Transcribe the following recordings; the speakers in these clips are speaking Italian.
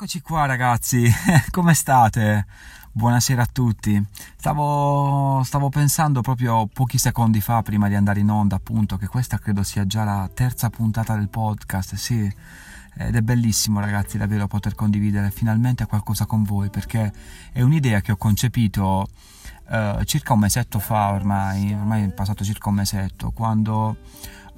Eccoci qua ragazzi, come state? Buonasera a tutti. Stavo, stavo, pensando proprio pochi secondi fa, prima di andare in onda, appunto, che questa credo sia già la terza puntata del podcast, sì. Ed è bellissimo ragazzi davvero poter condividere finalmente qualcosa con voi, perché è un'idea che ho concepito uh, circa un mesetto fa ormai, ormai è passato circa un mesetto, quando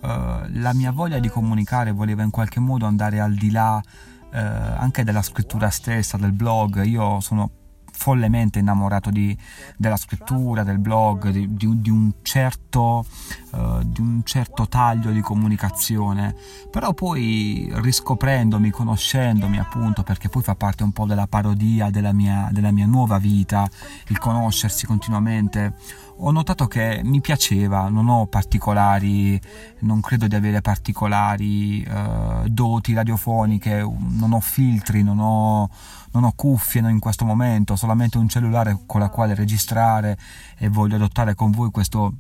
uh, la mia voglia di comunicare voleva in qualche modo andare al di là eh, anche della scrittura stessa, del blog. Io sono follemente innamorato di, della scrittura, del blog, di, di, di, un certo, uh, di, un certo, taglio di comunicazione, però poi riscoprendomi, conoscendomi appunto, perché poi fa parte un po' della parodia della mia, della mia nuova vita, il conoscersi continuamente, ho notato che mi piaceva, non ho particolari, non credo di avere particolari uh, doti radiofoniche, non ho filtri, non ho, non ho cuffie in questo momento, ho solamente un cellulare con la quale registrare e voglio adottare con voi questo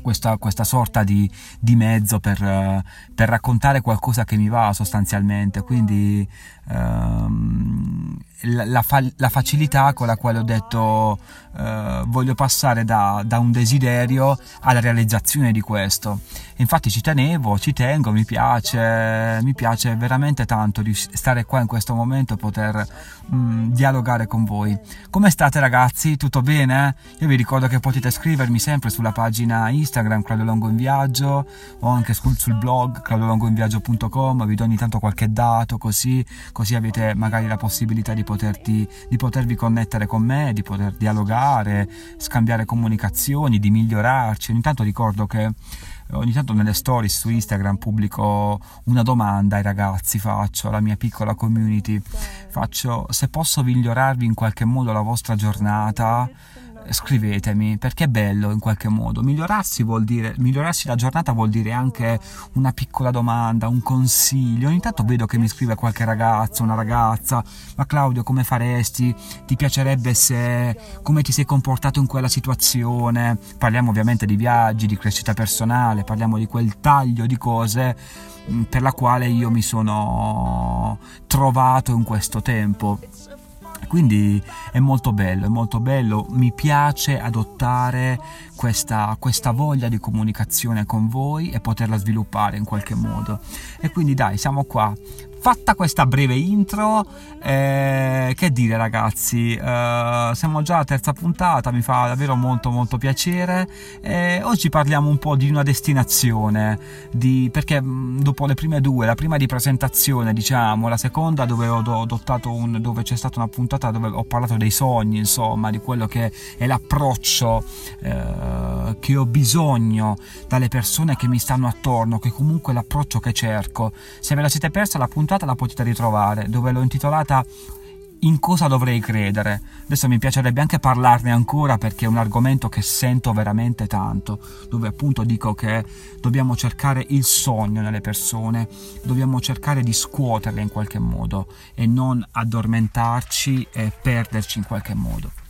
questa, questa, sorta di, di mezzo per, per, raccontare qualcosa che mi va sostanzialmente. Quindi ehm, la, la, la, facilità con la quale ho detto eh, voglio passare da, da, un desiderio alla realizzazione di questo. Infatti ci tenevo, ci tengo, mi piace, mi piace veramente tanto di stare qua in questo momento e poter mh, mm, dialogare con voi. Come state ragazzi? Tutto bene? Io vi ricordo che potete scrivermi sempre sulla pagina Instagram Claudio Longo in Viaggio o anche sul, sul blog claudiolongoinviaggio.com, vi do ogni tanto qualche dato così, così avete magari la possibilità di poterti, di potervi connettere con me, di poter dialogare, scambiare comunicazioni, di migliorarci. Ogni tanto ricordo che ogni tanto nelle stories su Instagram pubblico una domanda ai ragazzi, faccio alla mia piccola community, faccio se posso migliorarvi in qualche modo la vostra giornata scrivetemi perché è bello in qualche modo. Migliorarsi vuol dire, migliorarsi la giornata vuol dire anche una piccola domanda, un consiglio. Ogni tanto vedo che mi scrive qualche ragazzo, una ragazza, ma Claudio come faresti? Ti piacerebbe se, come ti sei comportato in quella situazione? Parliamo ovviamente di viaggi, di crescita personale, parliamo di quel taglio di cose mm, per la quale io mi sono trovato in questo tempo quindi è molto bello, è molto bello, mi piace adottare questa, questa voglia di comunicazione con voi e poterla sviluppare in qualche modo. E quindi dai, siamo qua fatta questa breve intro, eh, che dire ragazzi, eh, siamo già alla terza puntata, mi fa davvero molto molto piacere. Eh, oggi parliamo un po' di una destinazione, di, perché mm, dopo le prime due, la prima di presentazione, diciamo, la seconda dove, un, dove c'è stata una puntata dove ho parlato dei sogni, insomma, di quello che è l'approccio eh, che ho bisogno dalle persone che mi stanno attorno, che comunque è l'approccio che cerco. Se ve la siete persa la puntata puntata la potete ritrovare, dove l'ho intitolata in cosa dovrei credere. Adesso mi piacerebbe anche parlarne ancora perché è un argomento che sento veramente tanto, dove appunto dico che dobbiamo cercare il sogno nelle persone, dobbiamo cercare di scuoterle in qualche modo e non addormentarci e perderci in qualche modo.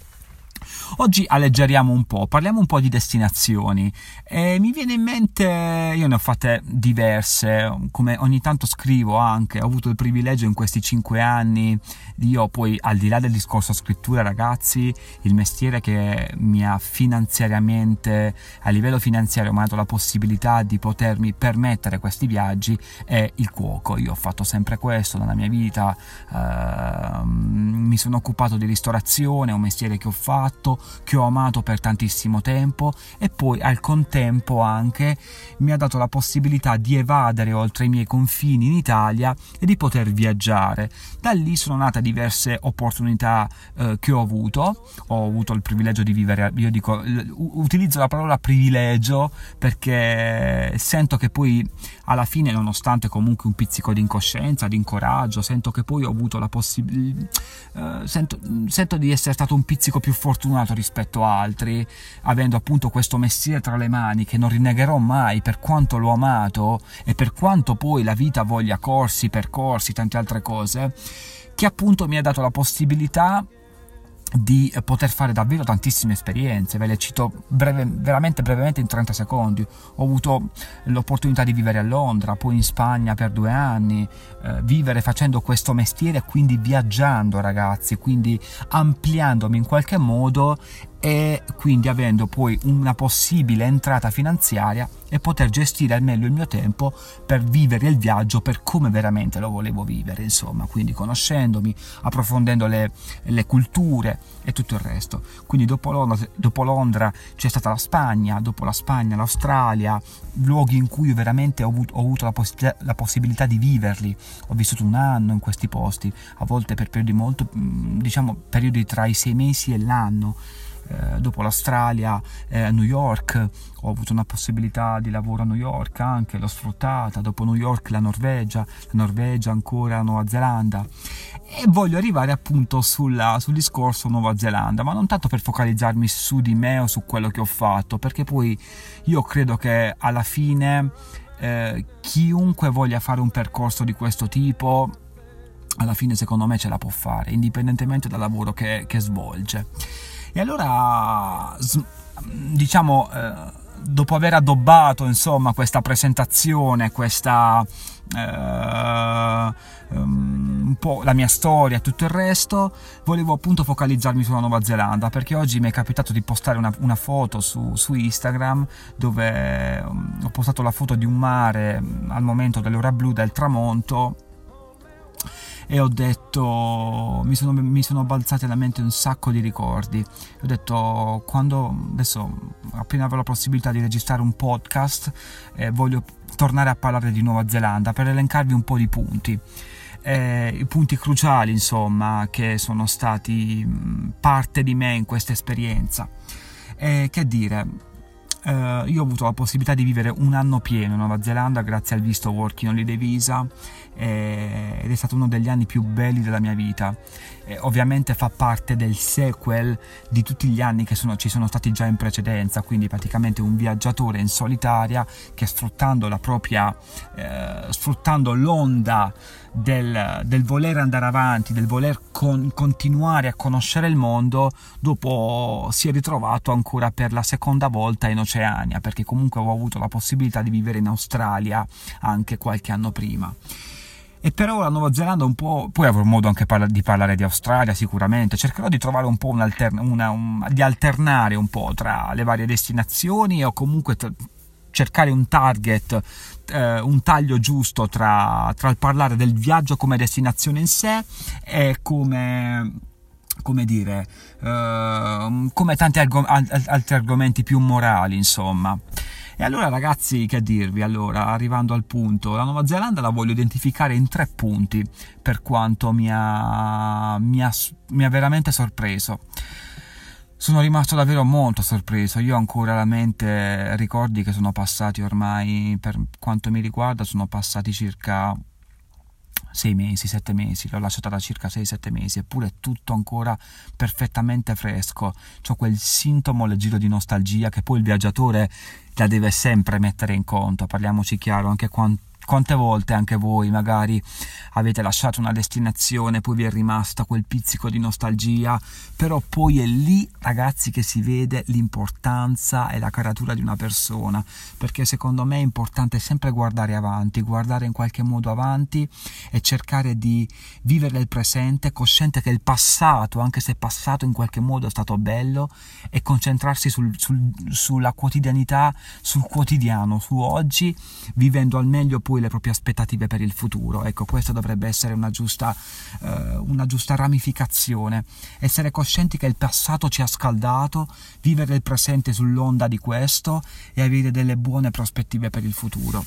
Oggi alleggeriamo un po', parliamo un po' di destinazioni. E mi viene in mente, io ne ho fatte diverse, come ogni tanto scrivo anche, ho avuto il privilegio in questi cinque anni, io poi al di là del discorso scrittura ragazzi, il mestiere che mi ha finanziariamente, a livello finanziario mi ha dato la possibilità di potermi permettere questi viaggi è il cuoco, io ho fatto sempre questo nella mia vita, uh, mi sono occupato di ristorazione, è un mestiere che ho fatto, che ho amato per tantissimo tempo e poi al contempo anche mi ha dato la possibilità di evadere oltre i miei confini in Italia e di poter viaggiare. Da lì sono nate diverse opportunità eh, che ho avuto, ho avuto il privilegio di vivere, io dico, utilizzo la parola privilegio perché sento che poi alla fine, nonostante comunque un pizzico di incoscienza, di incoraggio, sento che poi ho avuto la possibilità, eh, sento, sento di essere stato un pizzico più fortunato rispetto a altri, avendo appunto questo mestiere tra le mani che non rinnegherò mai per quanto l'ho amato e per quanto poi la vita voglia corsi, percorsi, tante altre cose, che appunto mi ha dato la possibilità di poter fare davvero tantissime esperienze, ve le cito breve, veramente brevemente in 30 secondi. Ho avuto l'opportunità di vivere a Londra, poi in Spagna per due anni, eh, vivere facendo questo mestiere e quindi viaggiando ragazzi, quindi ampliandomi in qualche modo e quindi avendo poi una possibile entrata finanziaria e poter gestire al meglio il mio tempo per vivere il viaggio per come veramente lo volevo vivere, insomma, quindi conoscendomi, approfondendo le, le culture e tutto il resto. Quindi dopo Londra, dopo Londra, c'è stata la Spagna, dopo la Spagna l'Australia, luoghi in cui veramente ho avuto, ho avuto la, poss- la, possibilità di viverli. Ho vissuto un anno in questi posti, a volte per periodi molto, diciamo, periodi tra i sei mesi e l'anno eh, dopo l'Australia, eh, New York, ho avuto una possibilità di lavoro a New York anche, l'ho sfruttata, dopo New York la Norvegia, la Norvegia ancora Nuova Zelanda e voglio arrivare appunto sulla, sul discorso Nuova Zelanda, ma non tanto per focalizzarmi su di me o su quello che ho fatto, perché poi io credo che alla fine eh, chiunque voglia fare un percorso di questo tipo alla fine secondo me ce la può fare, indipendentemente dal lavoro che, che svolge. E allora, diciamo, eh, dopo aver addobbato insomma questa presentazione, questa eh, um, un po' la mia storia e tutto il resto, volevo appunto focalizzarmi sulla Nuova Zelanda perché oggi mi è capitato di postare una, una foto su, su, Instagram dove um, ho postato la foto di un mare um, al momento dell'ora blu del tramonto e ho detto mi sono, mi sono balzati alla mente un sacco di ricordi. Ho detto quando adesso appena avrò la possibilità di registrare un podcast eh, voglio tornare a parlare di Nuova Zelanda per elencarvi un po' di punti. Eh, i punti cruciali insomma che sono stati parte di me in questa esperienza. Eh, che dire Uh, io ho avuto la possibilità di vivere un anno pieno in Nuova Zelanda grazie al visto Working Holiday Visa eh, ed è stato uno degli anni più belli della mia vita. Eh, ovviamente fa parte del sequel di tutti gli anni che sono, ci sono stati già in precedenza, quindi praticamente un viaggiatore in solitaria che sfruttando la propria, eh, sfruttando l'onda del, del, voler andare avanti, del voler con, continuare a conoscere il mondo, dopo si è ritrovato ancora per la seconda volta in Oceania, perché comunque avevo avuto la possibilità di vivere in Australia anche qualche anno prima. E però la Nuova Zelanda un po', poi avrò modo anche parla, di parlare di Australia sicuramente, cercherò di trovare un po' un altern, una, un, di alternare un po' tra le varie destinazioni o comunque tra, cercare un target, eh, un taglio giusto tra, tra il parlare del viaggio come destinazione in sé e come come dire, uh, come tanti argom- altri argomenti più morali, insomma. E allora ragazzi, che dirvi? Allora, arrivando al punto, la Nuova Zelanda la voglio identificare in tre punti per quanto mi ha, mi ha, mi ha veramente sorpreso sono rimasto davvero molto sorpreso. Io ho ancora la mente ricordi che sono passati ormai, per quanto mi riguarda, sono passati circa sei mesi, sette mesi, l'ho lasciata da circa sei, sette mesi, eppure è tutto ancora perfettamente fresco. C'ho quel sintomo leggero di nostalgia che poi il viaggiatore la deve sempre mettere in conto, parliamoci chiaro, anche quando quante volte anche voi magari avete lasciato una destinazione, poi vi è rimasta quel pizzico di nostalgia, però poi è lì ragazzi che si vede l'importanza e la caratura di una persona, perché secondo me è importante sempre guardare avanti, guardare in qualche modo avanti e cercare di vivere il presente, cosciente che il passato, anche se passato in qualche modo è stato bello, e concentrarsi sul, sul, sulla quotidianità, sul quotidiano, su oggi, vivendo al meglio poi le proprie aspettative per il futuro. Ecco, questa dovrebbe essere una giusta, eh, una giusta ramificazione. Essere coscienti che il passato ci ha scaldato, vivere il presente sull'onda di questo e avere delle buone prospettive per il futuro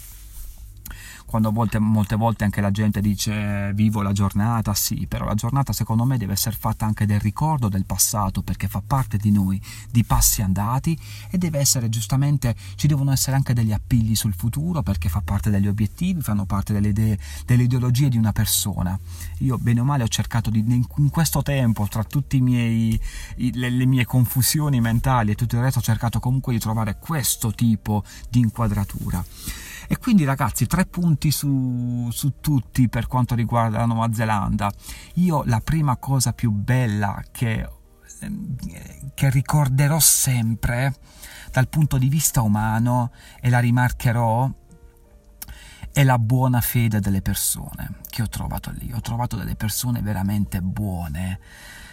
quando volte, molte volte anche la gente dice vivo la giornata, sì, però la giornata secondo me deve essere fatta anche del ricordo del passato perché fa parte di noi, di passi andati e deve essere giustamente, ci devono essere anche degli appigli sul futuro perché fa parte degli obiettivi, fanno parte delle idee, delle ideologie di una persona. Io bene o male ho cercato di, in questo tempo, tra tutte le, le mie confusioni mentali e tutto il resto, ho cercato comunque di trovare questo tipo di inquadratura. E quindi ragazzi, tre punti su, su tutti per quanto riguarda la Nuova Zelanda. Io la prima cosa più bella che che ricorderò sempre dal punto di vista umano e la rimarcherò è la buona fede delle persone che ho trovato lì. Ho trovato delle persone veramente buone.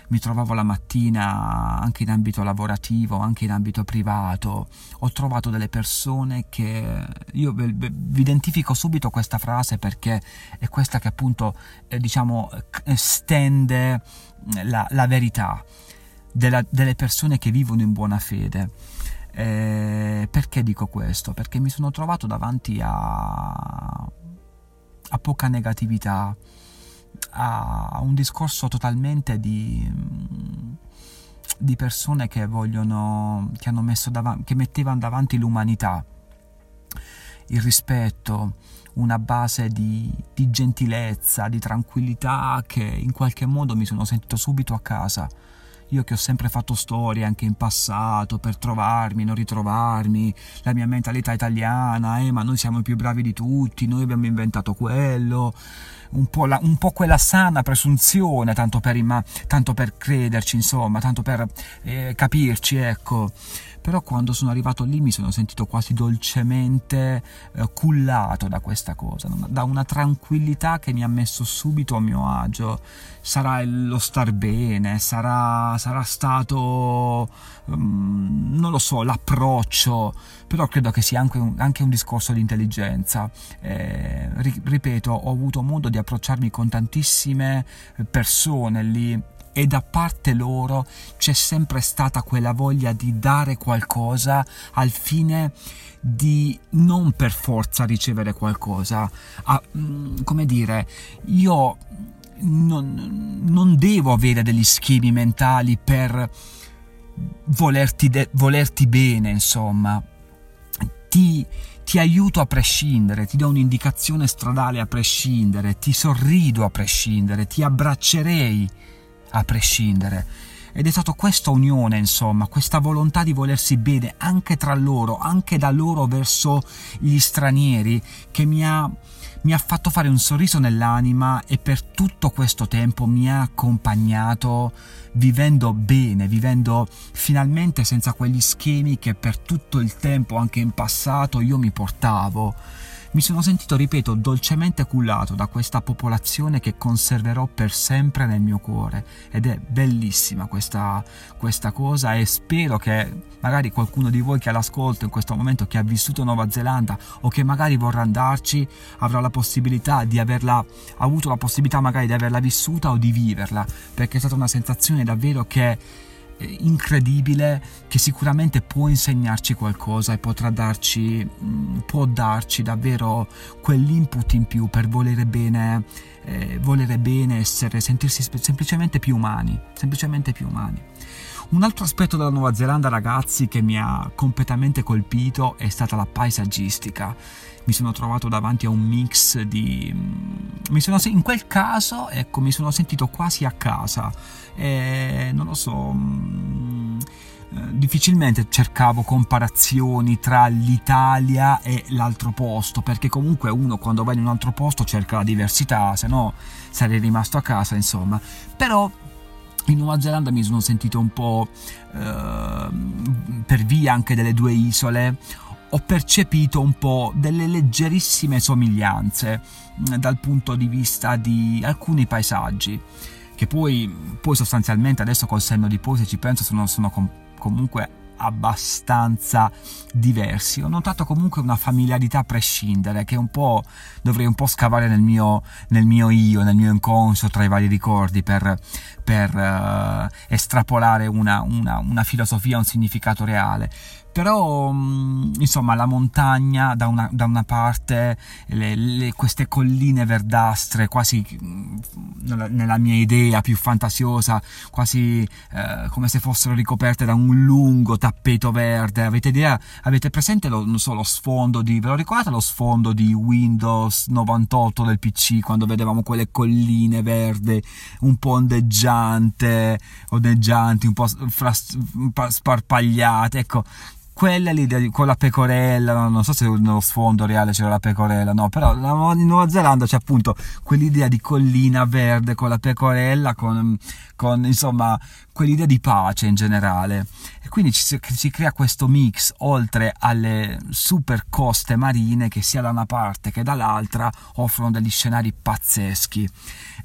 Mi trovavo la mattina anche in ambito lavorativo, anche in ambito privato. Ho trovato delle persone che io vi identifico subito questa frase perché è questa che appunto eh, diciamo stende la, la verità della, delle persone che vivono in buona fede eh, perché dico questo? Perché mi sono trovato davanti a, a poca negatività, a un discorso totalmente di, di persone che vogliono, che hanno messo davanti, che mettevano davanti l'umanità, il rispetto, una base di, di gentilezza, di tranquillità che in qualche modo mi sono sentito subito a casa io che ho sempre fatto storie anche in passato per trovarmi, non ritrovarmi, la mia mentalità italiana, eh, ma noi siamo i più bravi di tutti, noi abbiamo inventato quello, un po', la, un po quella sana presunzione, tanto per, tanto per crederci, insomma, tanto per eh, capirci, ecco però quando sono arrivato lì mi sono sentito quasi dolcemente eh, cullato da questa cosa, da una tranquillità che mi ha messo subito a mio agio. Sarà lo star bene, sarà, sarà stato, um, non lo so, l'approccio, però credo che sia anche un, anche un discorso di intelligenza. Eh, ripeto, ho avuto modo di approcciarmi con tantissime persone lì e da parte loro c'è sempre stata quella voglia di dare qualcosa al fine di non per forza ricevere qualcosa. Ah, come dire, io non, non, devo avere degli schemi mentali per volerti, de- volerti bene, insomma. Ti, ti aiuto a prescindere, ti do un'indicazione stradale a prescindere, ti sorrido a prescindere, ti abbraccerei a prescindere. Ed è stata questa unione, insomma, questa volontà di volersi bene anche tra loro, anche da loro verso gli stranieri, che mi ha, mi ha fatto fare un sorriso nell'anima e per tutto questo tempo mi ha accompagnato vivendo bene, vivendo finalmente senza quegli schemi che per tutto il tempo, anche in passato, io mi portavo mi sono sentito, ripeto, dolcemente cullato da questa popolazione che conserverò per sempre nel mio cuore. Ed è bellissima questa, questa cosa e spero che magari qualcuno di voi che ha l'ascolto in questo momento, che ha vissuto Nuova Zelanda o che magari vorrà andarci, avrà la possibilità di averla, avuto la possibilità magari di averla vissuta o di viverla, perché è stata una sensazione davvero che incredibile che sicuramente può insegnarci qualcosa e potrà darci, mm, può darci davvero quell'input in più per volere bene, eh, volere bene, essere, sentirsi semplicemente più umani, semplicemente più umani. Un altro aspetto della Nuova Zelanda, ragazzi, che mi ha completamente colpito è stata la paesaggistica. Mi sono trovato davanti a un mix di... Mm, sono, in quel caso, ecco, mi sono sentito quasi a casa. E, non lo so... Mm, eh, difficilmente cercavo comparazioni tra l'Italia e l'altro posto perché comunque uno quando va in un altro posto cerca la diversità se no sarei rimasto a casa insomma però in Nuova Zelanda mi sono sentito un po' eh, per via anche delle due isole ho percepito un po' delle leggerissime somiglianze mm, dal punto di vista di alcuni paesaggi che poi, poi sostanzialmente adesso col senno di poi se ci penso sono, sono com- comunque abbastanza diversi. Ho notato comunque una familiarità a prescindere, che un po' dovrei un po' scavare nel mio, nel mio io, nel mio inconscio tra i vari ricordi per, per uh, estrapolare una, una, una filosofia, un significato reale però mm, insomma la montagna da una, da una parte le, le, queste colline verdastre quasi mm, nella, mia idea più fantasiosa quasi eh, come se fossero ricoperte da un lungo tappeto verde. Avete idea? Avete presente lo, so, lo sfondo di ve lo ricordate lo sfondo di Windows 98 del PC quando vedevamo quelle colline verde un po' ondeggiante ondeggianti un po' sparpagliate? Ecco quella lì con la pecorella, non so se nello sfondo reale c'era la pecorella, no, però in Nuova Zelanda c'è appunto quell'idea di collina verde con la pecorella, con, con insomma quell'idea di pace in generale. E quindi ci, si crea questo mix oltre alle super coste marine che sia da una parte che dall'altra offrono degli scenari pazzeschi.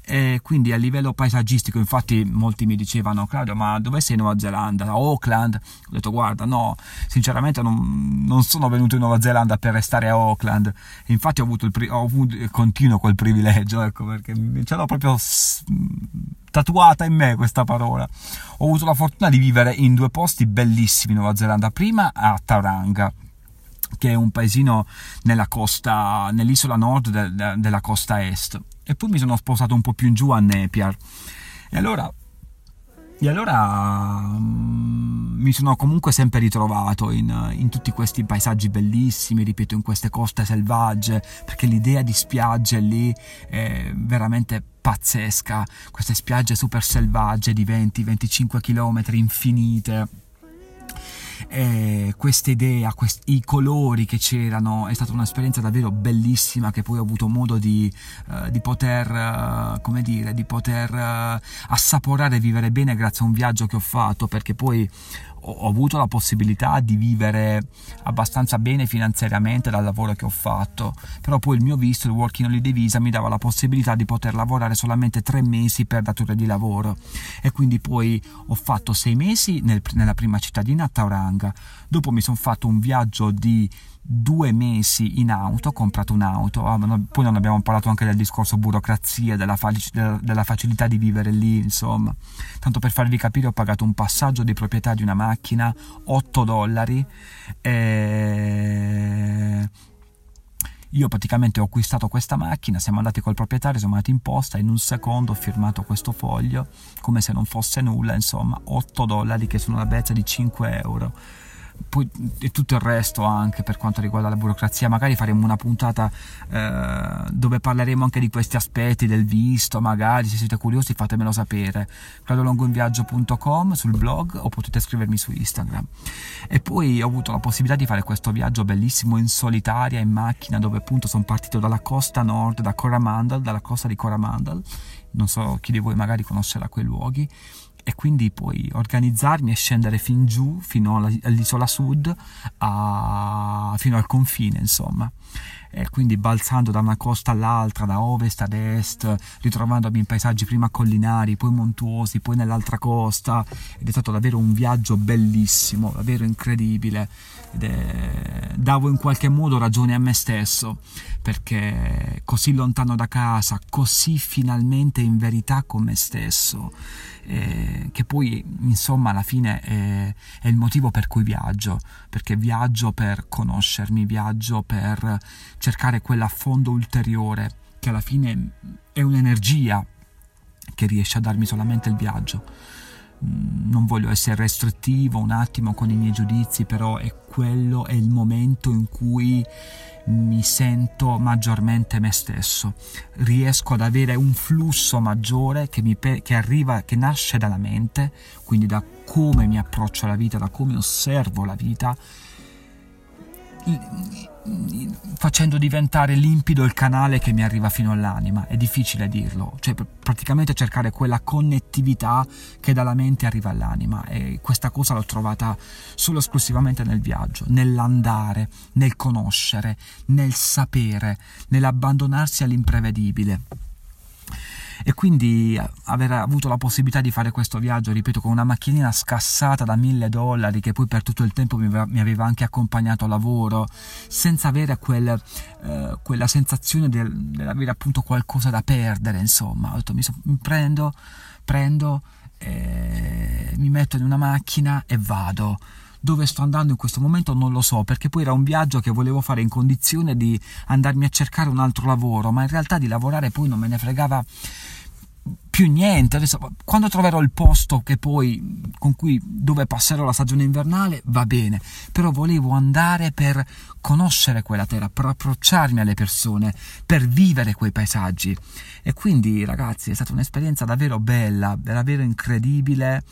E quindi a livello paesaggistico, infatti molti mi dicevano Claudio ma dove sei in Nuova Zelanda? A Auckland? Ho detto guarda no, sinceramente non, non sono venuto in Nuova Zelanda per restare a Auckland, infatti ho avuto, il, ho avuto continuo quel privilegio, ecco perché ce l'ho proprio tatuata in me questa parola. Ho avuto la fortuna di vivere in due posti bellissimi in Nuova Zelanda, prima a Tauranga che è un paesino costa, nell'isola nord de, de, della costa est e poi mi sono spostato un po' più in giù a Nepiar e allora e allora um, mi sono comunque sempre ritrovato in, in, tutti questi paesaggi bellissimi, ripeto, in queste coste selvagge, perché l'idea di spiagge lì è veramente pazzesca, queste spiagge super selvagge di 20-25 km infinite eh, questa idea, quest- i colori che c'erano, è stata un'esperienza davvero bellissima che poi ho avuto modo di, uh, di poter, uh, come dire, di poter uh, assaporare e vivere bene grazie a un viaggio che ho fatto, perché poi ho avuto la possibilità di vivere abbastanza bene finanziariamente dal lavoro che ho fatto, però poi il mio visto, il Working Holiday Visa, mi dava la possibilità di poter lavorare solamente tre mesi per datore di lavoro. E quindi poi ho fatto sei mesi nel, nella prima cittadina, Tauranga, dopo mi sono fatto un viaggio di due mesi in auto, ho comprato un'auto, ah, poi non abbiamo parlato anche del discorso burocrazia, della, fa- della, facilità di vivere lì, insomma. Tanto per farvi capire ho pagato un passaggio di proprietà di una macchina, 8 dollari, e... Io praticamente ho acquistato questa macchina, siamo andati col proprietario, siamo andati in posta, in un secondo ho firmato questo foglio, come se non fosse nulla, insomma, 8 dollari che sono la bellezza di 5 euro poi e tutto il resto anche per quanto riguarda la burocrazia magari faremo una puntata eh, dove parleremo anche di questi aspetti del visto magari se siete curiosi fatemelo sapere. Cladolongoinviaggio.com sul blog o potete scrivermi su Instagram. E poi ho avuto la possibilità di fare questo viaggio bellissimo in solitaria in macchina dove appunto sono partito dalla costa nord da Coromandel dalla costa di Coromandel. Non so chi di voi magari conoscerà quei luoghi e quindi poi organizzarmi e scendere fin giù, fino all'isola sud, a, fino al confine, insomma. E quindi balzando da una costa all'altra, da ovest ad est, ritrovandomi in paesaggi prima collinari, poi montuosi, poi nell'altra costa, ed è stato davvero un viaggio bellissimo, davvero incredibile. Ed è... Davo in qualche modo ragione a me stesso, perché così lontano da casa, così finalmente in verità con me stesso eh, che poi insomma alla fine è, è, il motivo per cui viaggio, perché viaggio per conoscermi, viaggio per cercare quell'affondo ulteriore che alla fine è un'energia che riesce a darmi solamente il viaggio. Mm, non voglio essere restrittivo un attimo con i miei giudizi, però è quello, è il momento in cui mi sento maggiormente me stesso, riesco ad avere un flusso maggiore che, mi, che arriva, che nasce dalla mente, quindi da come mi approccio alla vita, da come osservo la vita facendo diventare limpido il canale che mi arriva fino all'anima. È difficile dirlo, cioè praticamente cercare quella connettività che dalla mente arriva all'anima e questa cosa l'ho trovata solo esclusivamente nel viaggio, nell'andare, nel conoscere, nel sapere, nell'abbandonarsi all'imprevedibile e quindi aver avuto la possibilità di fare questo viaggio, ripeto, con una macchinina scassata da mille dollari che poi per tutto il tempo mi aveva anche accompagnato a lavoro, senza avere quel, eh, quella sensazione del, dell'avere appunto qualcosa da perdere, insomma, ho detto mi, so, mi prendo, prendo, eh, mi metto in una macchina e vado. Dove sto andando in questo momento non lo so, perché poi era un viaggio che volevo fare in condizione di andarmi a cercare un altro lavoro, ma in realtà di lavorare poi non me ne fregava più niente. Adesso, quando troverò il posto che poi, con cui, dove passerò la stagione invernale, va bene. Però volevo andare per conoscere quella terra, per approcciarmi alle persone, per vivere quei paesaggi. E quindi, ragazzi, è stata un'esperienza davvero bella, davvero incredibile,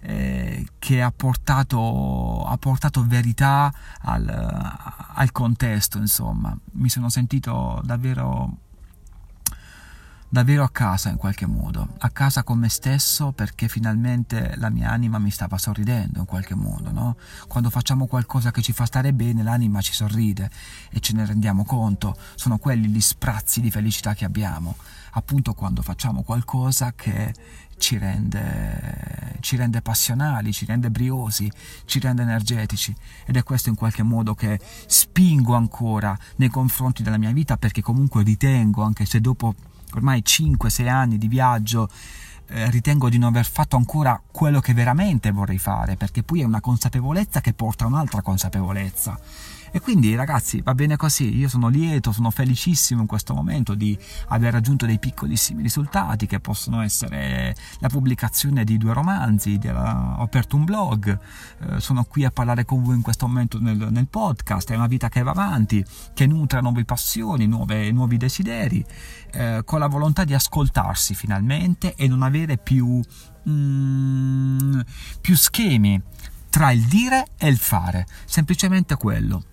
eh, che ha portato, ha portato verità al, al contesto, insomma. Mi sono sentito davvero davvero a casa in qualche modo, a casa con me stesso perché finalmente la mia anima mi stava sorridendo in qualche modo, no? Quando facciamo qualcosa che ci fa stare bene, l'anima ci sorride e ce ne rendiamo conto, sono quelli gli sprazzi di felicità che abbiamo, appunto quando facciamo qualcosa che ci rende, ci rende passionali, ci rende briosi, ci rende energetici ed è questo in qualche modo che spingo ancora nei confronti della mia vita perché comunque ritengo, anche se dopo ormai 5-6 anni di viaggio, eh, ritengo di non aver fatto ancora quello che veramente vorrei fare, perché poi è una consapevolezza che porta a un'altra consapevolezza. E quindi ragazzi va bene così, io sono lieto, sono felicissimo in questo momento di aver raggiunto dei piccolissimi risultati che possono essere la pubblicazione di due romanzi, ho aperto un blog, eh, sono qui a parlare con voi in questo momento nel, nel, podcast, è una vita che va avanti, che nutre nuove passioni, nuove, nuovi desideri, eh, con la volontà di ascoltarsi finalmente e non avere più, mm, più schemi tra il dire e il fare, semplicemente quello.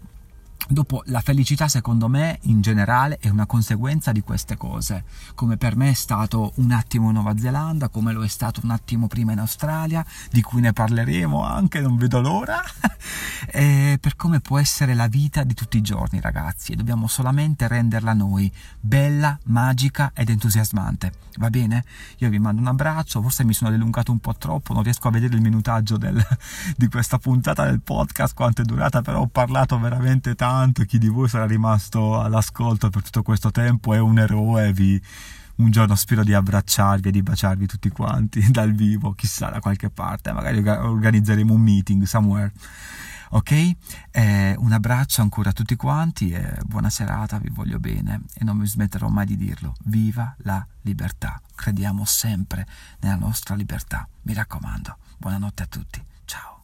Dopo la felicità secondo me in generale è una conseguenza di queste cose, come per me è stato un attimo in Nuova Zelanda, come lo è stato un attimo prima in Australia, di cui ne parleremo anche, non vedo l'ora, e per come può essere la vita di tutti i giorni ragazzi, dobbiamo solamente renderla noi bella, magica ed entusiasmante, va bene? Io vi mando un abbraccio, forse mi sono dilungato un po' troppo, non riesco a vedere il minutaggio del, di questa puntata del podcast, quanto è durata, però ho parlato veramente tanto tanto chi di voi sarà rimasto all'ascolto per tutto questo tempo è un eroe vi un giorno spero di abbracciarvi e di baciarvi tutti quanti dal vivo, chissà da qualche parte, magari organizzeremo un meeting somewhere. Ok? Eh, un abbraccio ancora a tutti quanti e buona serata, vi voglio bene e non mi smetterò mai di dirlo. Viva la libertà! Crediamo sempre nella nostra libertà. Mi raccomando, buonanotte a tutti. Ciao.